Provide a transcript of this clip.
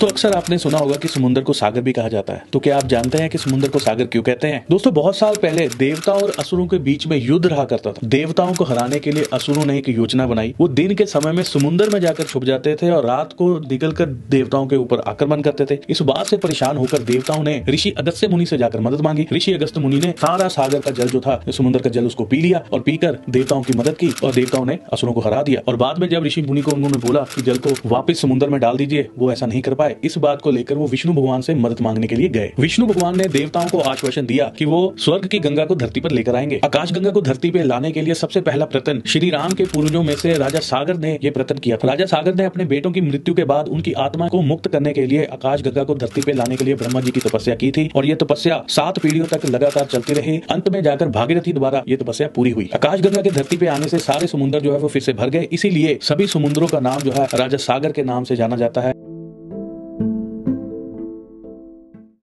तो अक्सर आपने सुना होगा कि समुद्र को सागर भी कहा जाता है। तो क्या आप जानते हैं कि समुद्र को सागर क्यों कहते हैं? दोस्तों, बहुत साल पहले देवताओं और असुरों के बीच में युद्ध रहा करता था। देवताओं को हराने के लिए असुरों ने एक योजना बनाई। वो दिन के समय में समुद्र में जाकर छुप जाते थे और रात को निकल देवताओं के ऊपर आक्रमण करते थे। इस बात से परेशान होकर देवताओं ने ऋषि अगस्त्य मुनि से जाकर मदद मांगी। ऋषि अगस्त मुनि ने सारा सागर का जल जो था, समुद्र का जल उसको पी लिया और पीकर देवताओं की मदद की और देवताओं ने असुरों को हरा दिया। और बाद में जब ऋषि मुनि को उन्होंने बोला की जल को वापिस समुद्र में डाल दीजिए, वो ऐसा नहीं कर पाए इस बात को लेकर वो विष्णु भगवान से मदद मांगने के लिए गए। विष्णु भगवान ने देवताओं को आश्वासन दिया कि वो स्वर्ग की गंगा को धरती पर लेकर आएँगे। आकाश गंगा को धरती पे लाने के लिए सबसे पहला प्रतन श्री राम के पूर्वजों में से राजा सागर ने ये प्रतन किया राजा सागर ने अपने बेटों की मृत्यु के बाद उनकी आत्मा को मुक्त करने के लिए आकाश गंगा को धरती पे लाने के लिए ब्रह्मा जी की तपस्या की थी और ये तपस्या सात पीढ़ियों तक लगातार चलती रही। अंत में जाकर भागीरथी द्वारा ये तपस्या पूरी हुई। आकाश गंगा के धरती पे आने से सारे समुद्र जो है वो फिर से भर गए। इसीलिए सभी समुद्रों का नाम जो है राजा सागर के नाम से जाना जाता है।